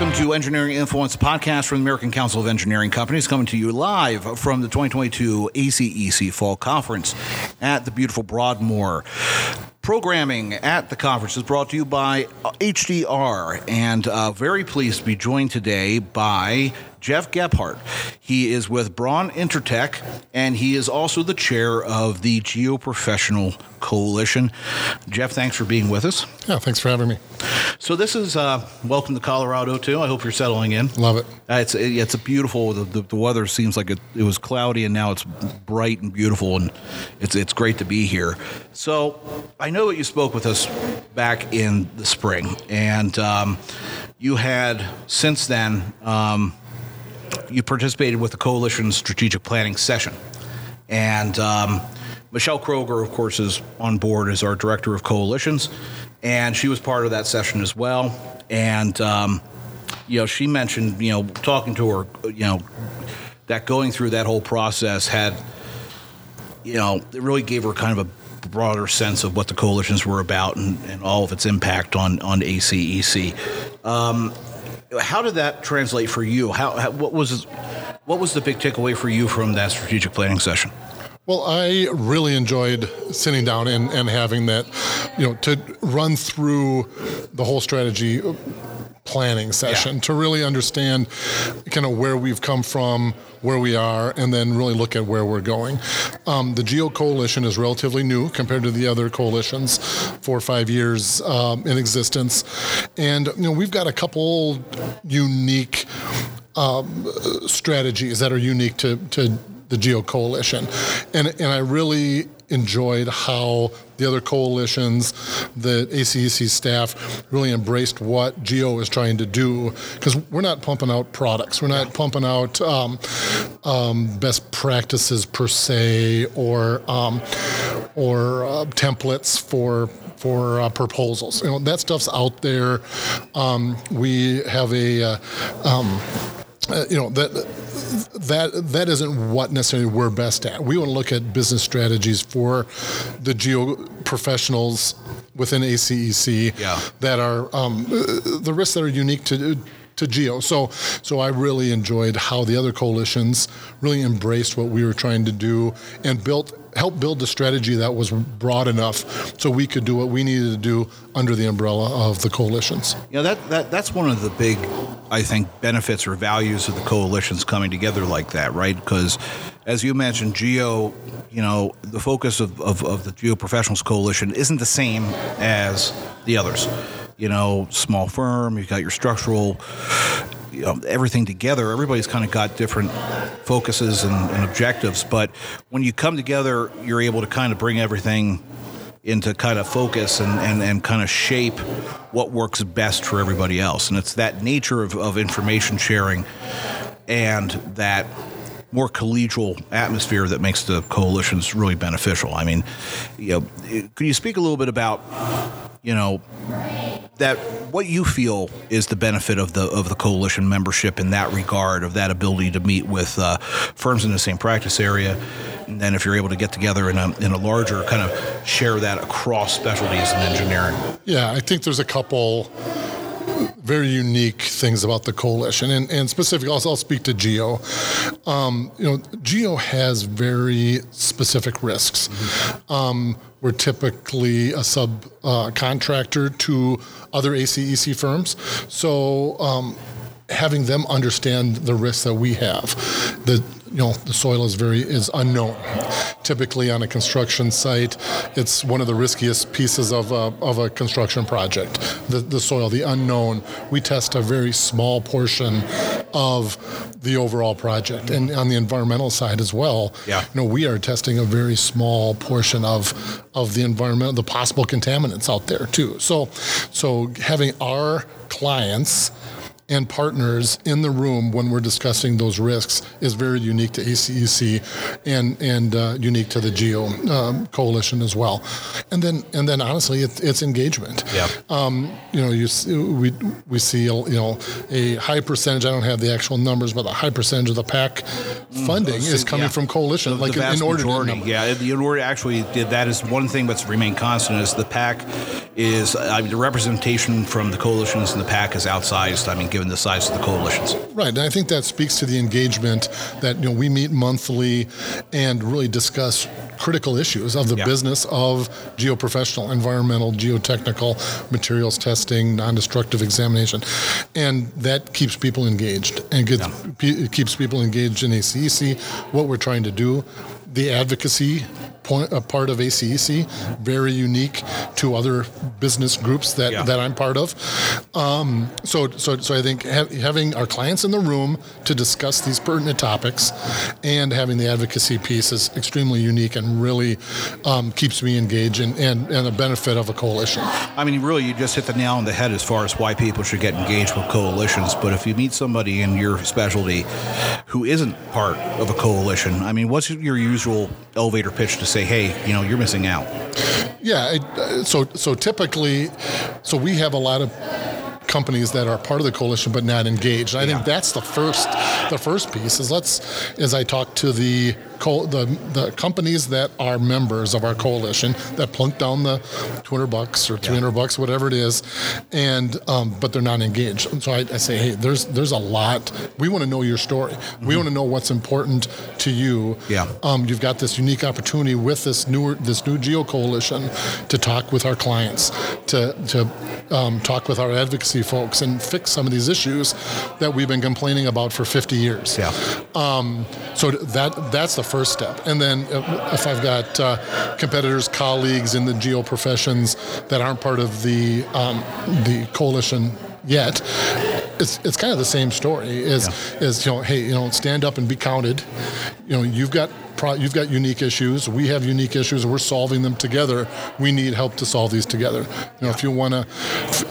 Welcome to Engineering Influence, podcast from the American Council of Engineering Companies, coming to you live from the 2022 ACEC Fall Conference at the beautiful Broadmoor. Programming at the conference is brought to you by HDR, and uh, very pleased to be joined today by Jeff Gebhardt. He is with Braun Intertech, and he is also the chair of the Geoprofessional Coalition. Jeff, thanks for being with us. Yeah, thanks for having me. So this is uh, welcome to Colorado too. I hope you're settling in. Love it. Uh, it's it's a beautiful. The, the, the weather seems like it, it was cloudy and now it's bright and beautiful, and it's it's great to be here. So I know that you spoke with us back in the spring, and um, you had since then. Um, you participated with the coalition's strategic planning session, and um, Michelle Kroger, of course, is on board as our director of coalitions, and she was part of that session as well. And um, you know, she mentioned, you know, talking to her, you know, that going through that whole process had, you know, it really gave her kind of a broader sense of what the coalitions were about and, and all of its impact on on ACEC. Um, how did that translate for you? How, how, what was what was the big takeaway for you from that strategic planning session? Well, I really enjoyed sitting down and, and having that, you know, to run through the whole strategy planning session yeah. to really understand kind of where we've come from, where we are, and then really look at where we're going. Um, the Geo Coalition is relatively new compared to the other coalitions, four or five years um, in existence, and you know we've got a couple unique um, strategies that are unique to, to the Geo Coalition. And, and I really enjoyed how the other coalitions, the ACEC staff really embraced what Geo is trying to do because we're not pumping out products. We're not pumping out um, um, best practices per se or um, or uh, templates for for uh, proposals. You know that stuff's out there. Um, we have a uh, um, uh, you know that that that isn't what necessarily we're best at. We want to look at business strategies for the geo professionals within ACEC yeah. that are um, the risks that are unique to to Geo. So, so I really enjoyed how the other coalitions really embraced what we were trying to do and built help build the strategy that was broad enough so we could do what we needed to do under the umbrella of the coalitions. You know, that, that that's one of the big, I think, benefits or values of the coalitions coming together like that, right? Because as you mentioned, Geo, you know, the focus of, of, of the Geo Professionals Coalition isn't the same as the others. You know, small firm, you've got your structural you know, everything together. Everybody's kind of got different focuses and, and objectives, but when you come together, you're able to kind of bring everything into kind of focus and, and, and kind of shape what works best for everybody else. And it's that nature of, of information sharing and that more collegial atmosphere that makes the coalitions really beneficial. I mean, you know, could you speak a little bit about, you know, that what you feel is the benefit of the of the coalition membership in that regard of that ability to meet with uh, firms in the same practice area and then if you're able to get together in a, in a larger kind of share that across specialties in engineering yeah i think there's a couple very unique things about the coalition, and, and specifically, I'll, I'll speak to Geo. Um, you know, Geo has very specific risks. Mm-hmm. Um, we're typically a subcontractor uh, to other ACEC firms, so um, having them understand the risks that we have, the you know the soil is very is unknown. Typically on a construction site, it's one of the riskiest pieces of a, of a construction project. The, the soil, the unknown. We test a very small portion of the overall project, and on the environmental side as well. Yeah. You know, we are testing a very small portion of of the environment, the possible contaminants out there too. So, so having our clients and partners in the room when we're discussing those risks is very unique to ACEC and and uh, unique to the Geo um, coalition as well. And then and then honestly, it, it's engagement. Yeah. Um, you know, you we we see you know a high percentage. I don't have the actual numbers, but a high percentage of the PAC funding mm, is coming yeah. from coalition. The, like the vast in, order majority, yeah. In order actually, that is one thing that's remained constant is the PAC is I mean, the representation from the coalitions and the PAC is outsized. I mean, given the size of the coalitions. Right, and I think that speaks to the engagement that you know we meet monthly and really discuss critical issues of the Yeah. business of geoprofessional, environmental, geotechnical, materials testing, non-destructive examination, and that keeps people engaged and gets, pe- it keeps people engaged in ACEC. What we're trying to do, the advocacy point, a part of ACEC, very unique to other business groups that, Yeah. that I'm part of. Um, so, so, so I think ha- having our clients in the room to discuss these pertinent topics, and having the advocacy piece is extremely unique and really um, keeps me engaged and, and, and a benefit of a coalition. I mean, really, you just hit the nail on the head as far as why people should get engaged with coalitions. But if you meet somebody in your specialty who isn't part of a coalition, I mean, what's your usual elevator pitch to say, hey, you know, you're missing out? Yeah. Uh, so so typically, so we have a lot of companies that are part of the coalition but not engaged. I Yeah. think that's the first the first piece is let's as I talk to the co- the the companies that are members of our coalition that plunk down the 200 bucks or 300 bucks whatever it is and um, but they're not engaged. And so I, I say hey there's there's a lot we want to know your story. We want to know what's important to you. Yeah. Um, you've got this unique opportunity with this newer this new geo coalition to talk with our clients to to um, talk with our advocacy folks and fix some of these issues that we've been complaining about for 50 years. Yeah. Um, so that that's the first step, and then uh, if I've got uh, competitors, colleagues in the geo professions that aren't part of the um, the coalition yet, it's, it's kind of the same story. Is is you know, hey, you know, stand up and be counted. You know, you've got pro- you've got unique issues. We have unique issues. We're solving them together. We need help to solve these together. You know, if you want to,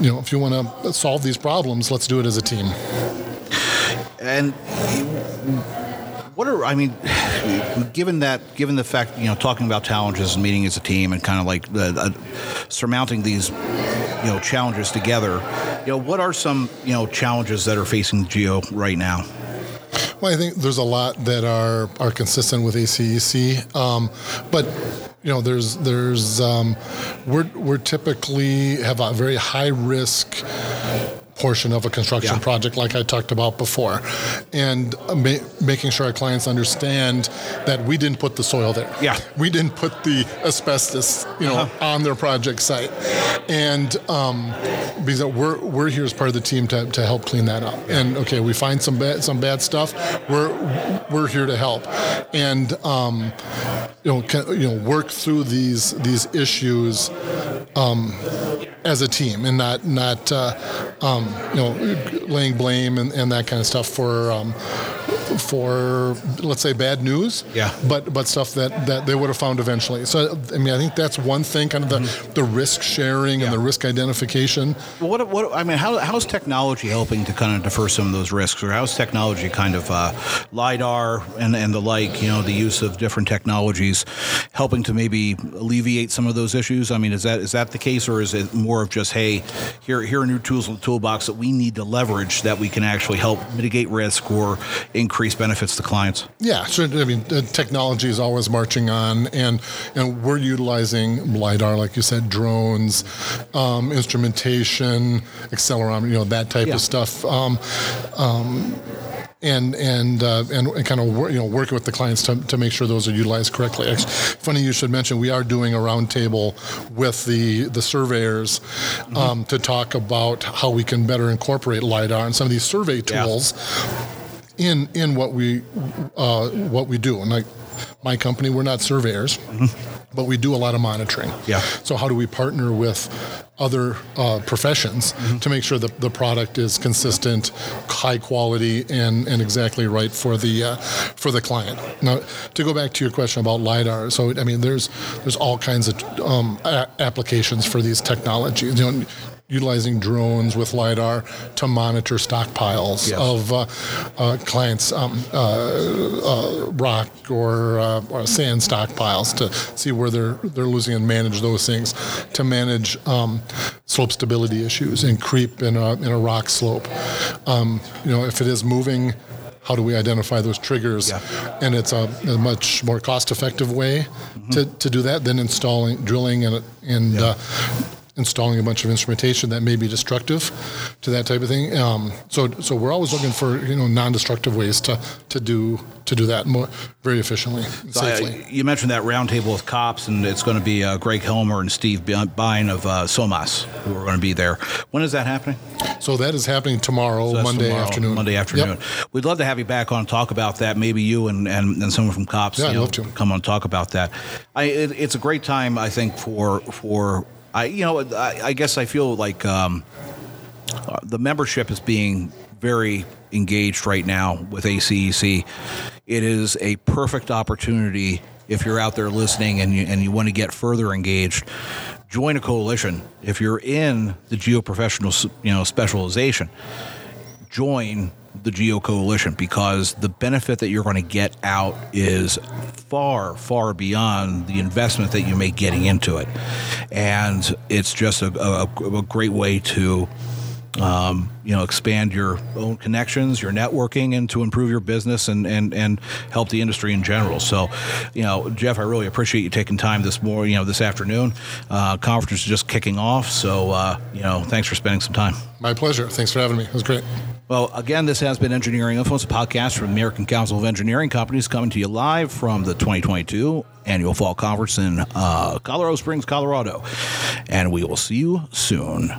you know, if you want to solve these problems, let's do it as a team. And what are I mean, given that, given the fact you know, talking about challenges and meeting as a team and kind of like the, uh, surmounting these you know challenges together, you know, what are some you know challenges that are facing Geo right now? Well, I think there's a lot that are are consistent with ACEC, um, but you know, there's there's um, we're we're typically have a very high risk portion of a construction Yeah. project, like I talked about before, and uh, ma- making sure our clients understand that we didn't put the soil there. Yeah. we didn't put the asbestos, you know, on their project site, and um, because we're we're here as part of the team to, to help clean that up. And okay, we find some bad some bad stuff. We're we're here to help, and um, you know can, you know work through these these issues um, as a team and not not uh, um, you know laying blame and, and that kind of stuff for um, for let's say bad news Yeah. but but stuff that, that they would have found eventually so I mean I think that's one thing kind of the, the risk sharing and the risk identification Well, what, what I mean, how, how's technology helping to kind of defer some of those risks, or how's technology kind of uh, lidar and and the like, you know, the use of different technologies helping to maybe alleviate some of those issues? I mean, is that is that the case, or is it more of just hey, here here are new tools in the toolbox that we need to leverage that we can actually help mitigate risk or increase benefits to clients? Yeah, sure. I mean, technology is always marching on, and and we're utilizing lidar, like you said, drones, um, instrumentation, accelerometer, you know, that type Yeah. of stuff. Um, um, and and uh, and, and kind of you know working with the clients to, to make sure those are utilized correctly. Actually, funny you should mention we are doing a roundtable with the the surveyors um, to talk about how we can better incorporate lidar and some of these survey Yeah. In in what we uh, what we do. And like my company, we're not surveyors, but we do a lot of monitoring. Yeah. So how do we partner with other uh, professions to make sure that the product is consistent, high quality, and, and exactly right for the uh, for the client? Now, to go back to your question about lidar, so I mean, there's there's all kinds of um, a- applications for these technologies. You know, utilizing drones with lidar to monitor stockpiles Yes. of uh, uh, clients' um, uh, uh, rock or, uh, or sand stockpiles to see where they're they're losing and manage those things. To manage um, slope stability issues and creep in a in a rock slope. Um, you know, if it is moving. How do we identify those triggers? Yeah. And it's a, a much more cost-effective way to, to do that than installing, drilling, and and uh, installing a bunch of instrumentation that may be destructive to that type of thing. Um, so so we're always looking for you know non-destructive ways to to do to do that more very efficiently and So safely. I- you mentioned that roundtable with COPS, and it's going to be uh, Greg Helmer and Steve Bine of uh, SOMAS who are going to be there. When is that happening? So that is happening tomorrow, So Monday tomorrow, afternoon. Monday afternoon. Yep. We'd love to have you back on and talk about that. Maybe you and, and, and someone from COPS. Yeah, I'd know, love to. come on and talk about that. I it, it's a great time. I think for for I you know I, I guess I feel like um, uh, the membership is being very engaged right now with ACEC. It is a perfect opportunity if you're out there listening and you, and you want to get further engaged. Join a coalition. If you're in the geoprofessional, you know, specialization, join the Geo Coalition because the benefit that you're going to get out is far, far beyond the investment that you make getting into it, and it's just a, a, a great way to. Um, you know, expand your own connections, your networking, and to improve your business and, and, and help the industry in general. So, you know, Jeff, I really appreciate you taking time this morning, you know, this afternoon. Uh, conference is just kicking off, so uh, you know, thanks for spending some time. My pleasure. Thanks for having me. It was great. Well, again, this has been Engineering Influence, a podcast from the American Council of Engineering Companies, coming to you live from the 2022 Annual Fall Conference in uh, Colorado Springs, Colorado. And we will see you soon.